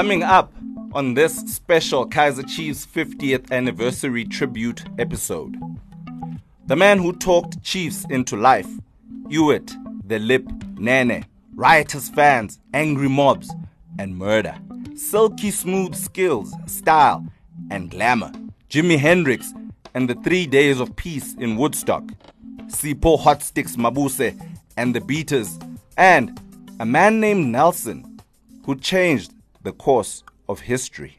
Coming up on this special Kaizer Chiefs 50th anniversary tribute episode. The man who talked Chiefs into life, Ewert, the lip, Nene, riotous fans, angry mobs, and murder. Silky smooth skills, style, and glamour. Jimi Hendrix and the Three Days of Peace in Woodstock. Sipho Hotstix Mabuse and the Beaters. And a man named Nelson who changed the course of history.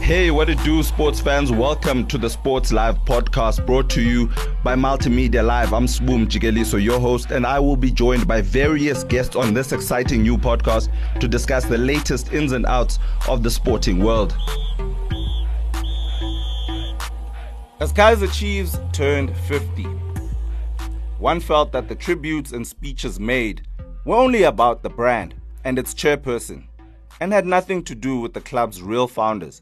Hey, what it do, sports fans? Welcome to the Sports Live podcast brought to you by Multimedia Live. I'm Sbu Mjikeliso, your host, and I will be joined by various guests on this exciting new podcast to discuss the latest ins and outs of the sporting world. As Kaizer Chiefs turned 50, one felt that the tributes and speeches made were only about the brand and its chairperson and had nothing to do with the club's real founders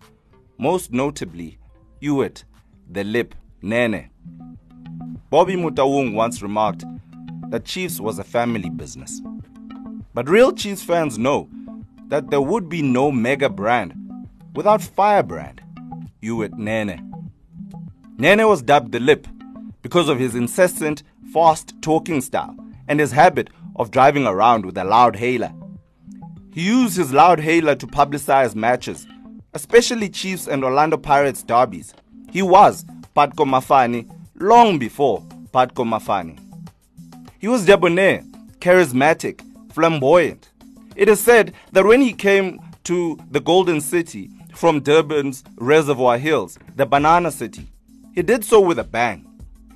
most notably Ewert, the lip, Nene. Bobby Motaung once remarked that Chiefs was a family business. But real Chiefs fans know that there would be no mega brand without Firebrand, Ewert Nene. Nene was dubbed the lip because of his incessant, fast talking style and his habit of driving around with a loud hailer. He used his loud hailer to publicize matches especially Chiefs and Orlando Pirates derbies. He was Patco Mafani long before Patco Mafani. He was debonair, charismatic, flamboyant. It is said that when he came to the Golden City from Durban's Reservoir Hills, the Banana City, he did so with a bang.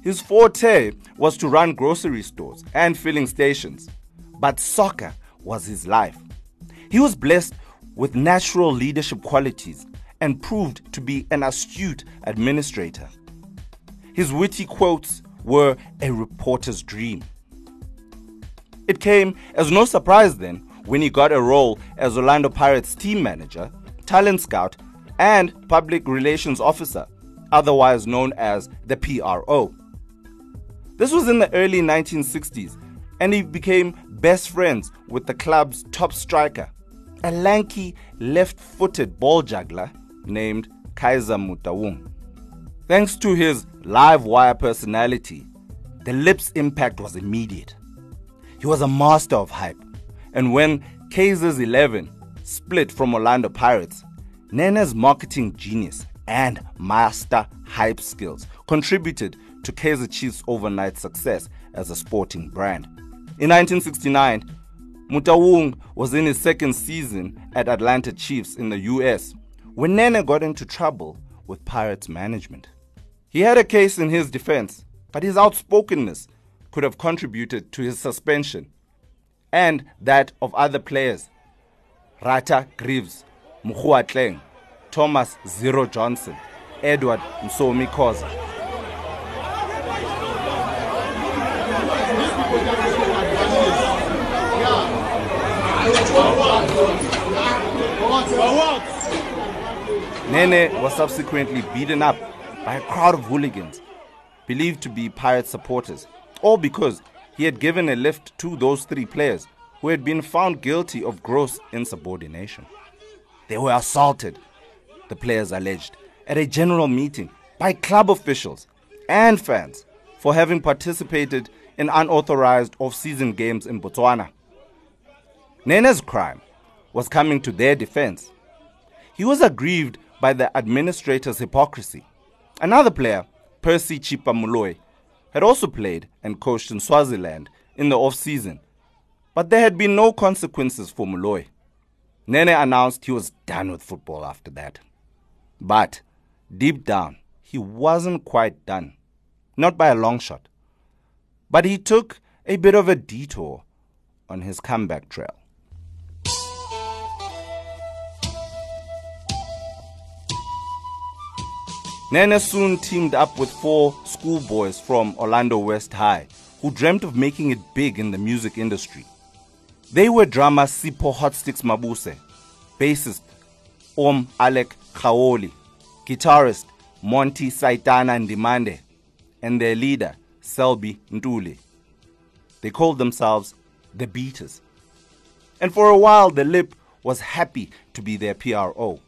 His forte was to run grocery stores and filling stations, but soccer was his life. He was blessed with natural leadership qualities and proved to be an astute administrator. His witty quotes were a reporter's dream. It came as no surprise then when he got a role as Orlando Pirates team manager, talent scout, and public relations officer, otherwise known as the PRO. This was in the early 1960s, and he became best friends with the club's top striker, a lanky left footed ball juggler named Kaizer Motaung. Thanks to his live wire personality, the Lips' impact was immediate. He was a master of hype, and when Kaizer's 11 split from Orlando Pirates, Nene's marketing genius and master hype skills contributed to Kaizer Chiefs' overnight success as a sporting brand. In 1969, Motaung was in his second season at Atlanta Chiefs in the US when Nene got into trouble with Pirates management. He had a case in his defense, but his outspokenness could have contributed to his suspension and that of other players Rata Greaves, Muhua Kleng, Thomas Zero Johnson, Edward Msomi Khoza. Nene was subsequently beaten up by a crowd of hooligans, believed to be pirate supporters, all because he had given a lift to those three players who had been found guilty of gross insubordination. They were assaulted, the players alleged, at a general meeting by club officials and fans for having participated in unauthorized off season games in Botswana. Nene's crime was coming to their defense. He was aggrieved by the administrator's hypocrisy. Another player, Percy Chippa Moloi, had also played and coached in Swaziland in the off season, but there had been no consequences for Moloi. Nene announced he was done with football after that. But deep down, he wasn't quite done. Not by a long shot. But he took a bit of a detour on his comeback trail. Nene soon teamed up with four schoolboys from Orlando West High who dreamt of making it big in the music industry. They were drummer Sipho Hotstix Mabuse, bassist Om Alec Khaoli, guitarist Monty Saitana Ndimande, and their leader Selby Ntuli. They called themselves the Beaters. And for a while, the Lip was happy to be their PRO.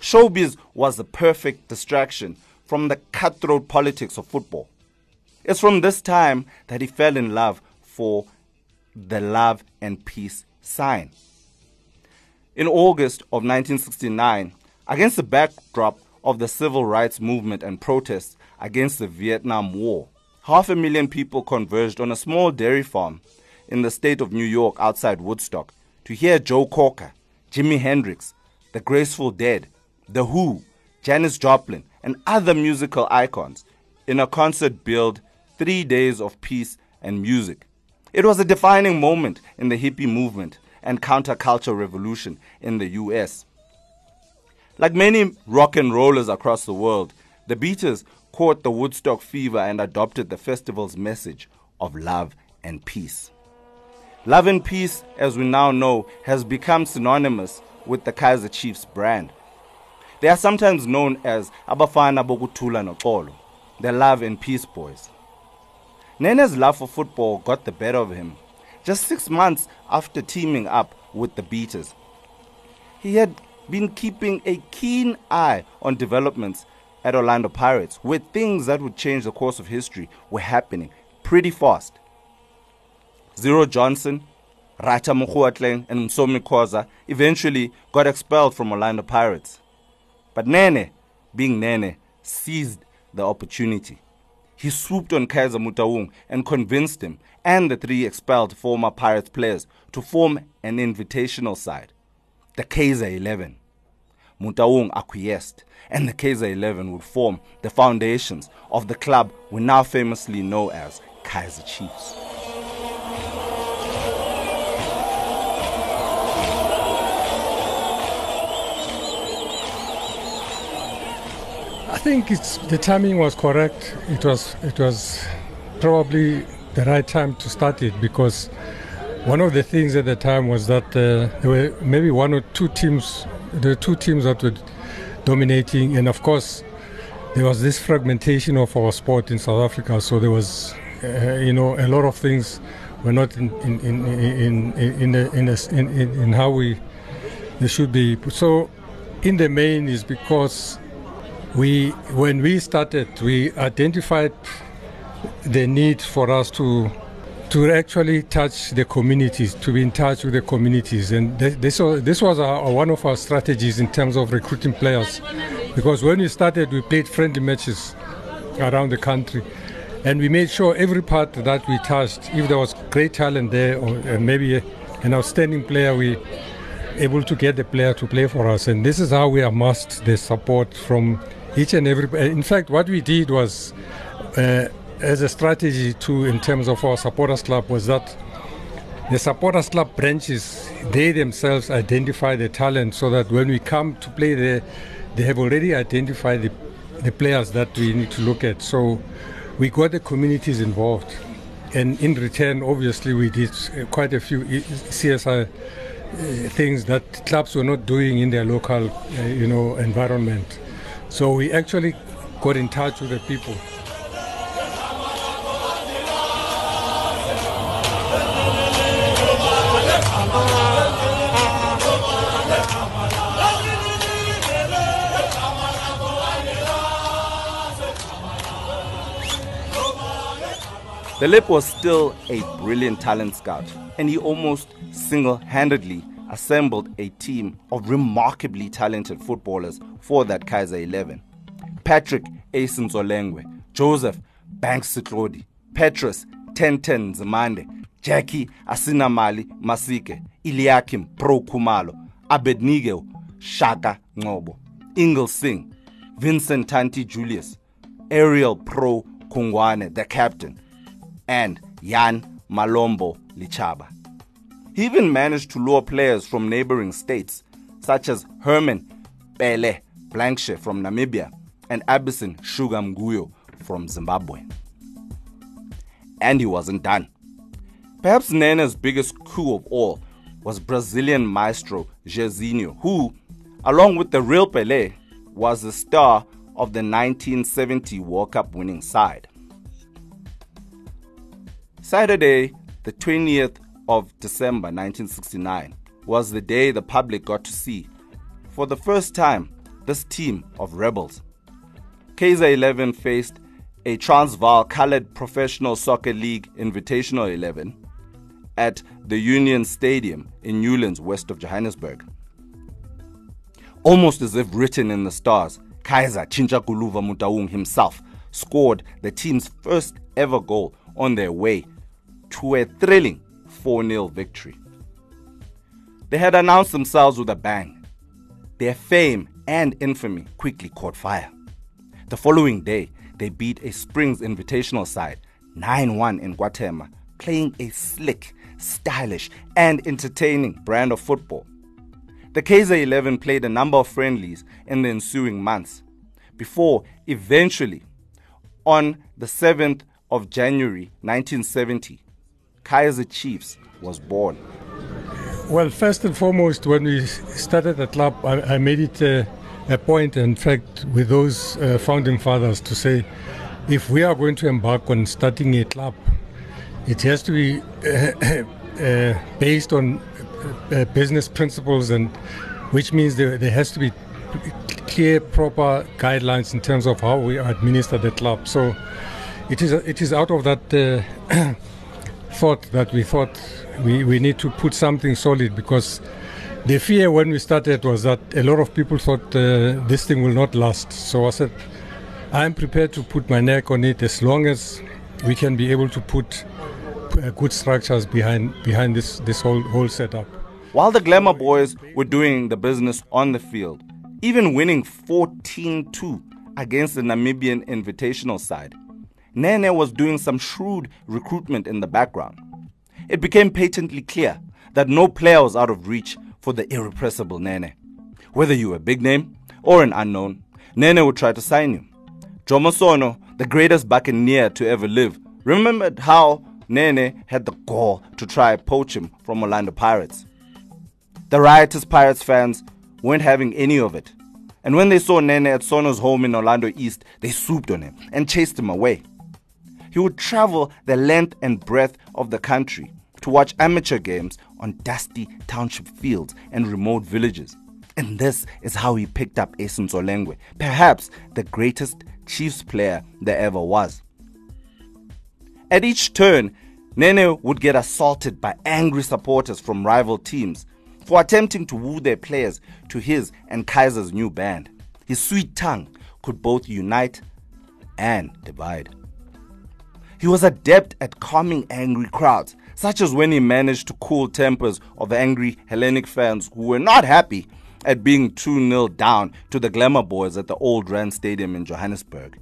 Showbiz was the perfect distraction from the cutthroat politics of football. It's from this time that he fell in love for the love and peace sign. In August of 1969, against the backdrop of the civil rights movement and protests against the Vietnam War, half a million people converged on a small dairy farm in the state of New York outside Woodstock to hear Joe Cocker, Jimi Hendrix, The Grateful Dead, The Who, Janis Joplin, and other musical icons in a concert billed Three Days of Peace and Music. It was a defining moment in the hippie movement and counterculture revolution in the US. Like many rock and rollers across the world, the Beaters caught the Woodstock fever and adopted the festival's message of love and peace. Love and peace, as we now know, has become synonymous with the Kaizer Chiefs brand. They are sometimes known as Abafana Bokuthula Noxolo, the love and peace boys. Nene's love for football got the better of him just six months after teaming up with the Beaters. He had been keeping a keen eye on developments at Orlando Pirates, where things that would change the course of history were happening pretty fast. Zero Johnson, Rata Mokgoatlheng, and Msomi Khoza eventually got expelled from Orlando Pirates. But Nene, being Nene, seized the opportunity. He swooped on Kaizer Motaung and convinced him and the three expelled former Pirates players to form an invitational side, the Kaizer 11. Motaung acquiesced, and the Kaizer 11 would form the foundations of the club we now famously know as Kaizer Chiefs. I think it's the timing was correct. It was it was probably the right time to start it because one of the things at the time was that uh, there were maybe one or two teams, the two teams that were dominating, and of course there was this fragmentation of our sport in South Africa. So there was, uh, you know, a lot of things were not in in in in in, in, in, in, in how we they should be. So in the main is because we, when we started, we identified the need for us to to actually touch the communities, to be in touch with the communities, and this was, this was our, one of our strategies in terms of recruiting players, because when we started, we played friendly matches around the country, and we made sure every part that we touched, if there was great talent there, or maybe an outstanding player, we able to get the player to play for us, and this is how we amassed the support from each and every. In fact, what we did was, uh, as a strategy too, in terms of our supporters club, was that the supporters club branches they themselves identify the talent, so that when we come to play there, they have already identified the the players that we need to look at. So we got the communities involved, and in return, obviously, we did quite a few CSI. Uh, things that clubs were not doing in their local, uh, you know, environment. So we actually got in touch with the people. The Lip was still a brilliant talent scout, and he almost single handedly assembled a team of remarkably talented footballers for that Kaizer 11. Patrick Ace Ntsoelengoe, Joseph Banks Sitlodi, Petrus Tenten Zamande, Jackie Asinamali Masike, Iliakim Pro Khumalo, Abednego Shaka Ngobo, Ingle Singh, Vincent Tanti Julius, Ariel Pro Kungwane, the captain, and Jan Malombo Lichaba. He even managed to lure players from neighboring states, such as Herman Pele Blankshe from Namibia and Abison Sugar Mguyo from Zimbabwe. And he wasn't done. Perhaps Nene's biggest coup of all was Brazilian maestro Jairzinho, who, along with the real Pele, was the star of the 1970 World Cup winning side. Saturday, the 20th of December 1969 was the day the public got to see, for the first time, this team of rebels. Kaizer 11 faced a Transvaal Colored Professional Soccer League Invitational 11 at the Union Stadium in Newlands, west of Johannesburg. Almost as if written in the stars, Kaizer Chinchakuluva Motaung himself scored the team's first ever goal on their way to a thrilling 4 0 victory. They had announced themselves with a bang. Their fame and infamy quickly caught fire. The following day, they beat a Springs Invitational side 9 1 in Guatemala, playing a slick, stylish, and entertaining brand of football. The Kaizer 11 played a number of friendlies in the ensuing months before eventually, on the 7th of January 1970, Kaizer Chiefs was born. Well, first and foremost, when we started the club, I, I made it uh, a point, in fact, with those uh, founding fathers to say if we are going to embark on starting a club, it has to be uh, uh based on uh, business principles, and which means there, there has to be clear, proper guidelines in terms of how we administer the club. So it is it is out of that thought that we thought we, we need to put something solid because the fear when we started was that a lot of people thought uh, this thing will not last. So I said, I'm prepared to put my neck on it as long as we can be able to put uh, good structures behind behind this this whole whole setup. While the Glamour Boys were doing the business on the field, even winning 14-2 against the Namibian Invitational side, Nene was doing some shrewd recruitment in the background. It became patently clear that no player was out of reach for the irrepressible Nene. Whether you were a big name or an unknown, Nene would try to sign you. Jomo Sono, the greatest buccaneer to ever live, remembered how Nene had the gall to try poach him from Orlando Pirates. The riotous Pirates fans weren't having any of it. And when they saw Nene at Sono's home in Orlando East, they swooped on him and chased him away. He would travel the length and breadth of the country to watch amateur games on dusty township fields and remote villages. And this is how he picked up Ace Ntsoelengoe, perhaps the greatest Chiefs player there ever was. At each turn, Nene would get assaulted by angry supporters from rival teams for attempting to woo their players to his and Kaizer's new band. His sweet tongue could both unite and divide. He was adept at calming angry crowds, such as when he managed to cool tempers of angry Hellenic fans who were not happy at being 2 0 down to the Glamour Boys at the Old Rand Stadium in Johannesburg.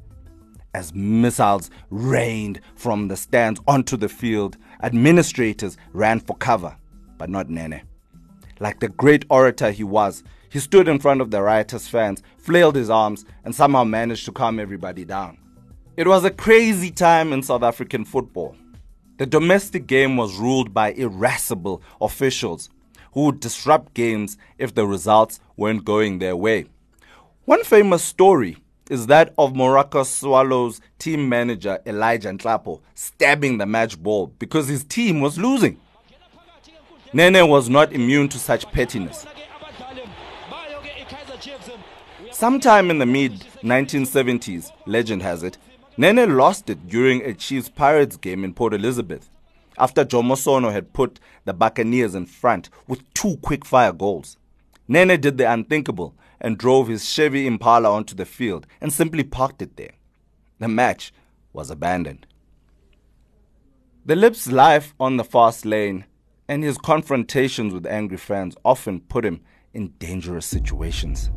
As missiles rained from the stands onto the field, administrators ran for cover, but not Nene. Like the great orator he was, he stood in front of the riotous fans, flailed his arms, and somehow managed to calm everybody down. It was a crazy time in South African football. The domestic game was ruled by irascible officials who would disrupt games if the results weren't going their way. One famous story is that of Moroka Swallows team manager Elijah Nhlapo stabbing the match ball because his team was losing. Nene was not immune to such pettiness. Sometime in the mid 1970s, legend has it, Nene lost it during a Chiefs Pirates game in Port Elizabeth after Jomo Sono had put the Buccaneers in front with two quick fire goals. Nene did the unthinkable and drove his Chevy Impala onto the field and simply parked it there. The match was abandoned. The Lip's life on the fast lane and his confrontations with angry fans often put him in dangerous situations.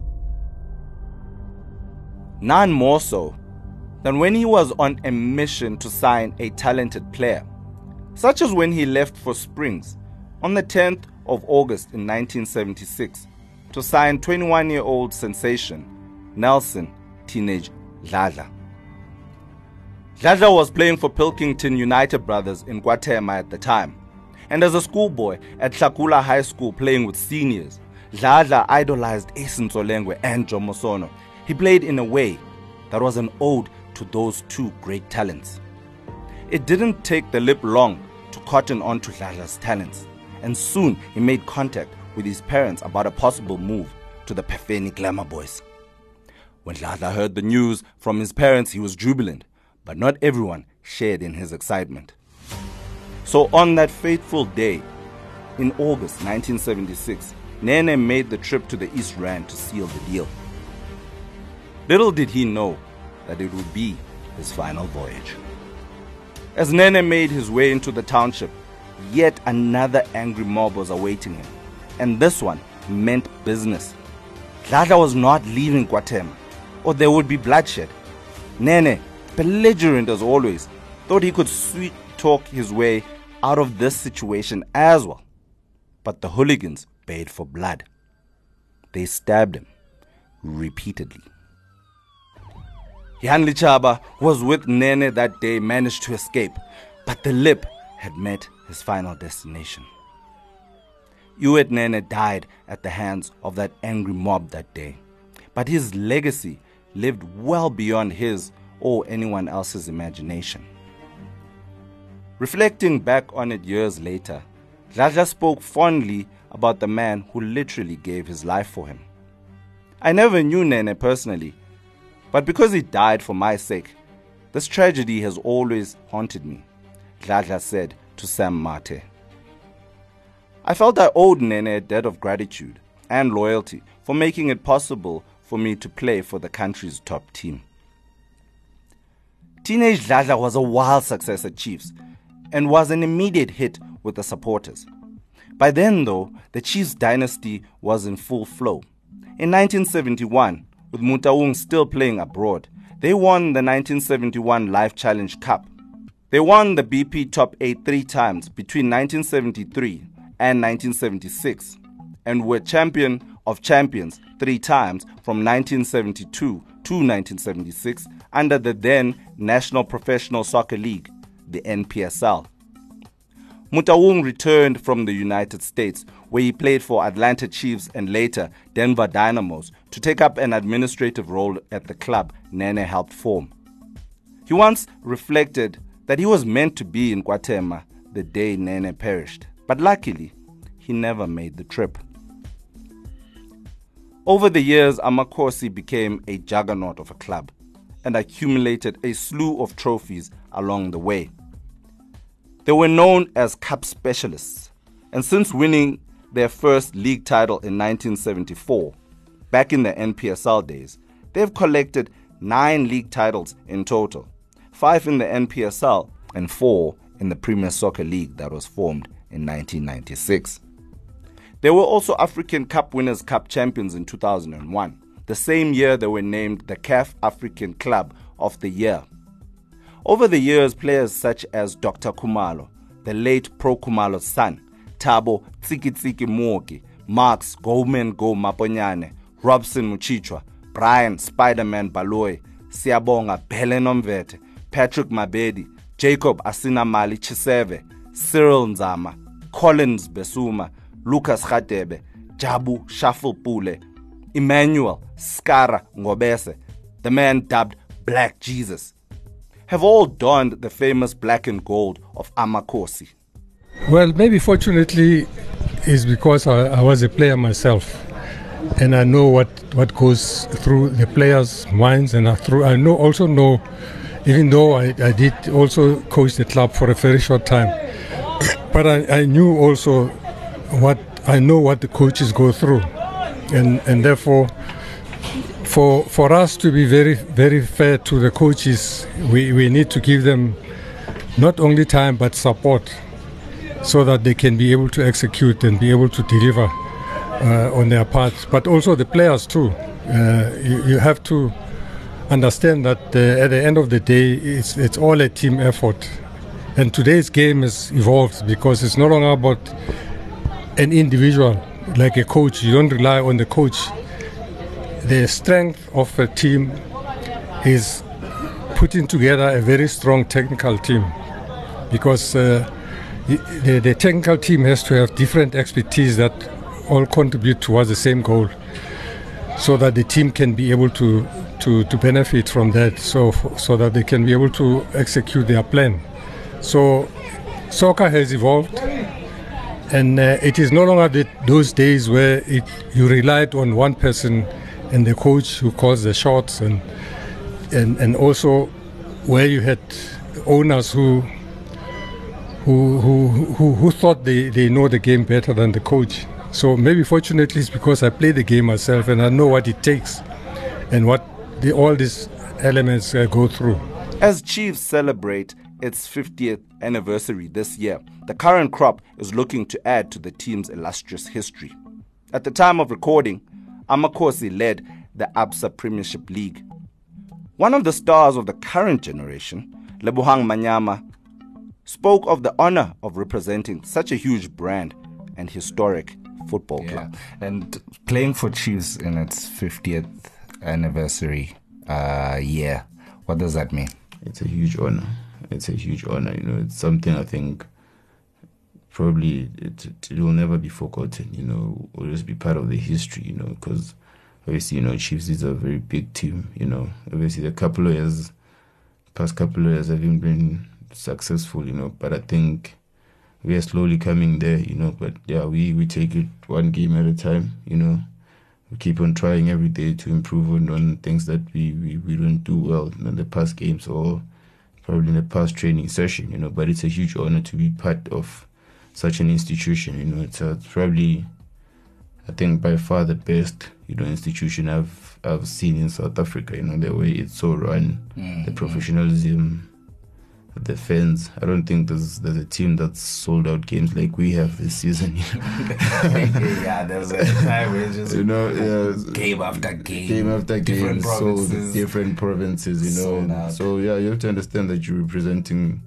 None more so than when he was on a mission to sign a talented player, such as when he left for Springs on the 10th of August in 1976 to sign 21 year old sensation Nelson Teenage Dladla. Dladla was playing for Pilkington United Brothers in Guatemala at the time, and as a schoolboy at Tlhakula High School playing with seniors, Dladla idolized Ace Ntsoelengoe and Jomo Sono. He played in a way that was an ode to those two great talents. It didn't take the lip long to cotton on to Dladla's talents, and soon he made contact with his parents about a possible move to the Phefeni Glamour Boys. When Dladla heard the news from his parents, he was jubilant, but not everyone shared in his excitement. So on that fateful day, in August 1976, Nene made the trip to the East Rand to seal the deal. Little did he know that it would be his final voyage. As Nene made his way into the township, yet another angry mob was awaiting him, and this one meant business. Dladla was not leaving KwaThema, or there would be bloodshed. Nene, belligerent as always, thought he could sweet talk his way out of this situation as well. But the hooligans paid for blood. They stabbed him repeatedly. Jan Lichaba was with Nene that day, managed to escape, but the lip had met his final destination. Ewert Nene died at the hands of that angry mob that day, but his legacy lived well beyond his or anyone else's imagination. Reflecting back on it years later, Dladla spoke fondly about the man who literally gave his life for him. I never knew Nene personally, but because he died for my sake, this tragedy has always haunted me, Dladla said to Sam Mathe. I felt I owed Nene a debt of gratitude and loyalty for making it possible for me to play for the country's top team. Teenage Dladla was a wild success at Chiefs and was an immediate hit with the supporters. By then, though, the Chiefs dynasty was in full flow. In 1971, with Motaung still playing abroad. They won the 1971 Life Challenge Cup. They won the BP Top 8 three times between 1973 and 1976 and were champion of champions three times from 1972 to 1976 under the then National Professional Soccer League, the NPSL. Motaung returned from the United States, where he played for Atlanta Chiefs and later Denver Dynamos, to take up an administrative role at the club Nene helped form. He once reflected that he was meant to be in Guatemala the day Nene perished, but luckily, he never made the trip. Over the years, Amakhosi became a juggernaut of a club and accumulated a slew of trophies along the way. They were known as Cup specialists, and since winning their first league title in 1974, back in the NPSL days, they've collected nine league titles in total five in the NPSL and four in the Premier Soccer League that was formed in 1996. They were also African Cup Winners' Cup champions in 2001, the same year they were named the CAF African Club of the Year over the years, players such as Dr. Khumalo, the late Pro Khumalo's son, Thabo Tsikitsiki Mooki, Marks Go-Man-Go Maponyane, Robson Muchichwa, Brian Spider-Man Baloyi, Siabonga Belenomvete, Patrick Mabedi, Jacob Asinamali Chiseve, Cyril Nzama, Collins Mbesuma, Lucas Radebe, Jabu Shuffle Pule, Emmanuel Skara Ngobese, the man dubbed Black Jesus, have all donned the famous black and gold of Amakhosi? Well, maybe fortunately is because I, I, was a player myself, and I know what, what goes through the players' minds, and I, through, I know also know, even though I, I did also coach the club for a very short time, but I, I knew also what I know what the coaches go through, and and therefore for for us to be very very fair to the coaches, we, we need to give them not only time but support so that they can be able to execute and be able to deliver uh, on their part. But also the players too. Uh, you, you, have to understand that uh, at the end of the day, it's it's all a team effort. And today's game has evolved because it's no longer about an individual like a coach. You don't rely on the coach the strength of a team is putting together a very strong technical team because uh, the, the, technical team has to have different expertise that all contribute towards the same goal so that the team can be able to, to, to benefit from that so, so that they can be able to execute their plan. So soccer has evolved, and uh, it is no longer the, those days where it, you relied on one person and the coach who calls the shots, and and and also where you had owners who who who who, who thought they, they know the game better than the coach. So maybe fortunately it's because I play the game myself and I know what it takes and what the, all these elements uh, go through. As Chiefs celebrate its 50th anniversary this year, the current crop is looking to add to the team's illustrious history. At the time of recording, Amakhosi led the ABSA Premiership League. One of the stars of the current generation, Lebohang Manyama, spoke of the honor of representing such a huge brand and historic football Yeah. club. And playing for Chiefs in its 50th anniversary uh, year, what does that mean? it's a huge honor. It's a huge honor. You know, it's something I think probably it, it will never be forgotten. You know, will just be part of the history. You know, because obviously you know Chiefs is a very big team. You know, obviously the couple of years, past couple of years haven't been successful. You know, but I think we are slowly coming there. You know, but yeah, we we take it one game at a time. You know. We keep on trying every day to improve on, on things that we, we, we don't do well in the past games or probably in the past training session, you know. But it's a huge honor to be part of such an institution, you know. It's, uh, it's probably, I think, by far the best, you know, institution I've I've seen in South Africa. You know, the way it's so run, the professionalism, the fans. I don't think there's there's a team that's sold out games like we have this season. You know, yeah, there's a time where just you know yeah, game after game, game after game, different sold different provinces, you know. So yeah, you have to understand that you're representing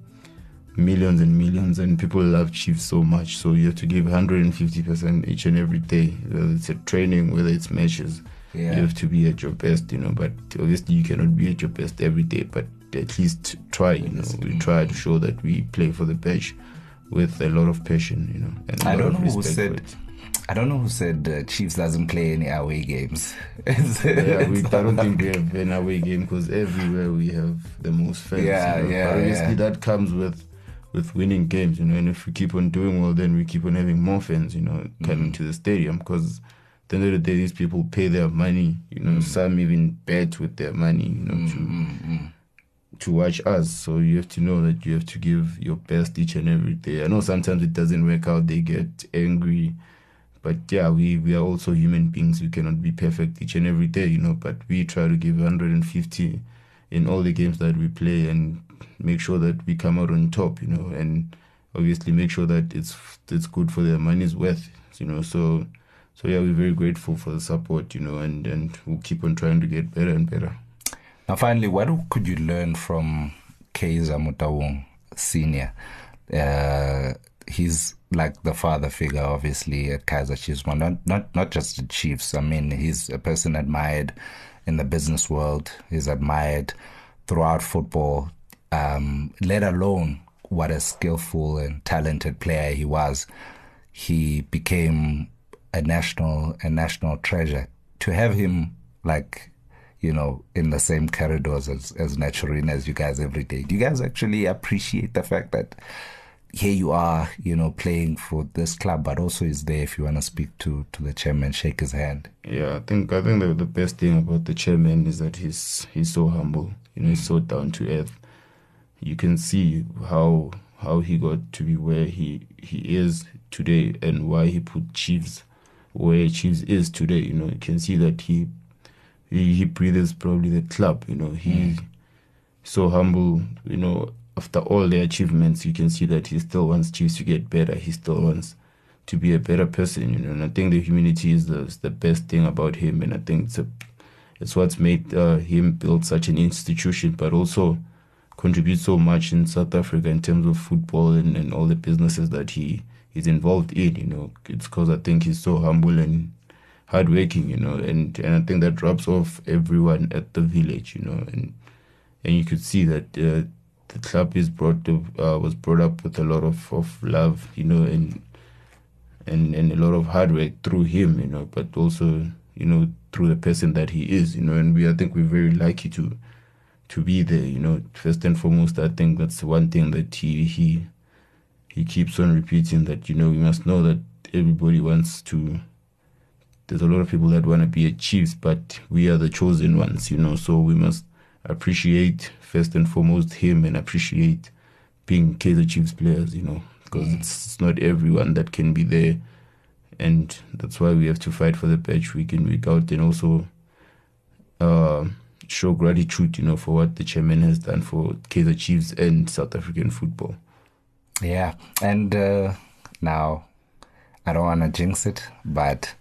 millions and millions, and people love Chiefs so much. So you have to give 150 percent each and every day, whether it's a training, whether it's matches. Yeah. You have to be at your best, you know. But obviously, you cannot be at your best every day. But at least try, you know. We try to show that we play for the badge with a lot of passion, you know. And I don't know who said. I don't know who said uh, Chiefs doesn't play any away games. yeah, we, I don't think we have an away game because everywhere we have the most fans. Yeah, you know. yeah, But obviously yeah. that comes with with winning games, you know. And if we keep on doing well, then we keep on having more fans, you know, coming Mm-hmm. to the stadium because. At the end of the day, these people pay their money. You know, Mm. some even bet with their money. You know, Mm-hmm. to to watch us. So you have to know that you have to give your best each and every day. I know sometimes it doesn't work out. They get angry, but yeah, we we are also human beings. We cannot be perfect each and every day, you know. But we try to give 150 in all the games that we play and make sure that we come out on top, you know, and obviously make sure that it's it's good for their money's worth, you know. So. So yeah, we're very grateful for the support, you know, and, and we'll keep on trying to get better and better. Now, finally, what could you learn from Kaizer Motaung Senior? Uh, he's like the father figure, obviously, at Kaizer Chiefs. Well, not not not just the Chiefs. I mean, he's a person admired in the business world. He's admired throughout football. Um, let alone what a skillful and talented player he was. He became a national a national treasure. To have him like you know, in the same corridors as, as Naturine as you guys every day. Do you guys actually appreciate the fact that here you are, you know, playing for this club, but also is there if you want to speak to, to the chairman, shake his hand? Yeah, I think I think the, the best thing about the chairman is that he's he's so humble. You know, he's so down to earth. You can see how how he got to be where he he is today and why he put Chiefs where Chiefs is today. You know, you can see that he he, he breathes probably the club. You know, he so humble. You know, after all the achievements, you can see that he still wants Chiefs to get better. He still wants to be a better person, you know. And I think the humility is the, is the best thing about him, and I think it's a, it's what's made uh, him build such an institution, but also contribute so much in South Africa in terms of football and, and all the businesses that he is involved in. You know, it's because I think he's so humble and hardworking, you know, and and I think that rubs off everyone at the village, you know, and and you could see that uh, the club is brought to, uh, was brought up with a lot of, of love, you know, and and and a lot of hard work through him, you know, but also you know through the person that he is, you know, and we I think we're very lucky to to be there, you know. First and foremost, I think that's one thing that he he he keeps on repeating that you know we must know that everybody wants to. There's a lot of people that want to be a Chiefs, but we are the chosen ones, you know. So we must appreciate first and foremost him and appreciate being Kaizer Chiefs players, you know, because mm. it's, it's not everyone that can be there, and that's why we have to fight for the badge week in week out, and also uh, show gratitude, you know, for what the chairman has done for Kaizer Chiefs and South African football. Yeah, and uh, now I don't want to jinx it, but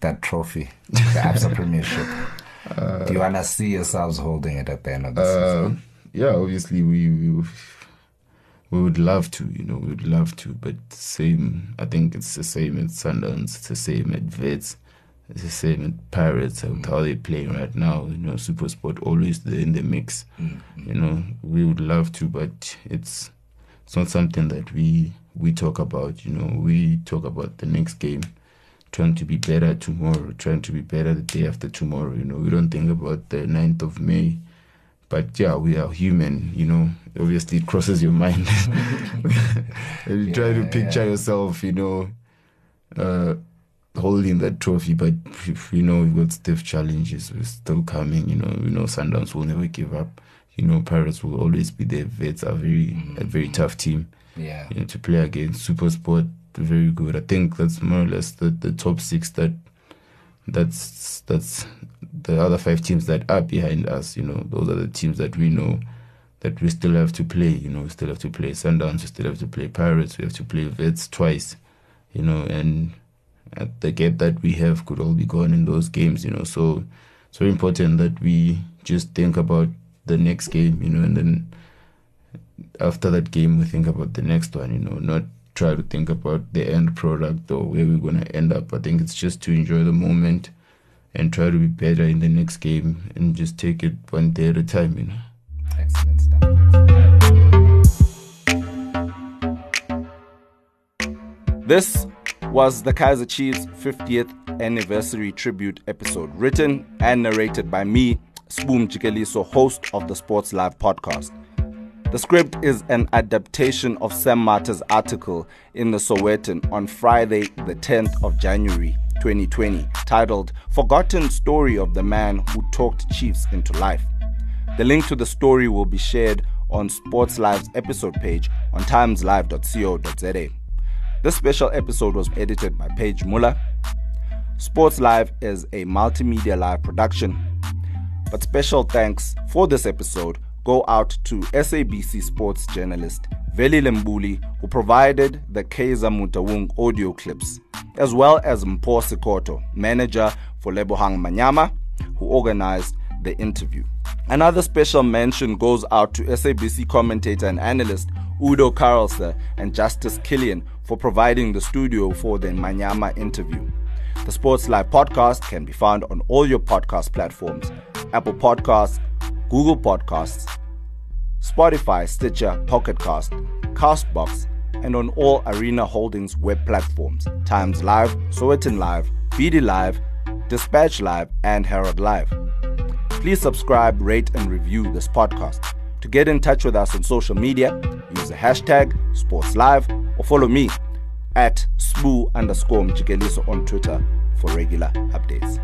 that trophy, the Absa Premiership, uh, do you want to see yourselves holding it at the end of the uh, season? Yeah, obviously we, we we would love to, you know, we would love to, but same. I think it's the same at Sundowns. It's the same at Wits. It's the same at Pirates. Mm-hmm. How they play right now, you know, Super Sport always in the mix. Mm-hmm. You know, we would love to, but it's it's not something that we we talk about. You know, we talk about the next game, trying to be better tomorrow, trying to be better the day after tomorrow. You know, we don't think about the 9th of May. But yeah, we are human, you know. Obviously, it crosses your mind. you yeah, try to picture yeah. yourself, you know, uh, holding that trophy. But you know, we've got stiff challenges. We're still coming, you know. You know, Sundowns will never give up you know, Pirates will always be there. Wits are very mm-hmm. a very tough team. Yeah. You know, to play against Super Sport, very good. I think that's more or less the, the top six that that's that's the other five teams that are behind us, you know, those are the teams that we know that we still have to play, you know, we still have to play Sundowns, we still have to play Pirates, we have to play Wits twice, you know, and the gap that we have could all be gone in those games, you know. So it's very important that we just think about the next game, you know, and then after that game, we think about the next one, you know, not try to think about the end product or where we're going to end up. I think it's just to enjoy the moment and try to be better in the next game and just take it one day at a time, you know. Excellent stuff. This was the Kaizer Chiefs 50th anniversary tribute episode, written and narrated by me, Sbu Mjikeliso, host of the Sports Live podcast. The script is an adaptation of Sam Mathe's article in the Sowetan on Friday, the 10th of January 2020, titled Forgotten Story of the Man Who Talked Chiefs into Life. The link to the story will be shared on Sports Live's episode page on timeslive.co.za. This special episode was edited by Paige Muller. Sports Live is a multimedia live production but special thanks for this episode go out to SABC sports journalist Veli Lembuli, who provided the Kaizer Motaung audio clips, as well as Mpo Sikoto, manager for Lebohang Manyama, who organized the interview. Another special mention goes out to SABC commentator and analyst Udo Carelse and Justice Killian for providing the studio for the Manyama interview. The Sports Live podcast can be found on all your podcast platforms Apple Podcasts, Google Podcasts, Spotify, Stitcher, Pocket Cast, Castbox, and on all Arena Holdings web platforms Times Live, Sowetan Live, BD Live, Dispatch Live, and Herald Live. Please subscribe, rate, and review this podcast. To get in touch with us on social media, use the hashtag SportsLive or follow me at SPU underscore on Twitter for regular updates.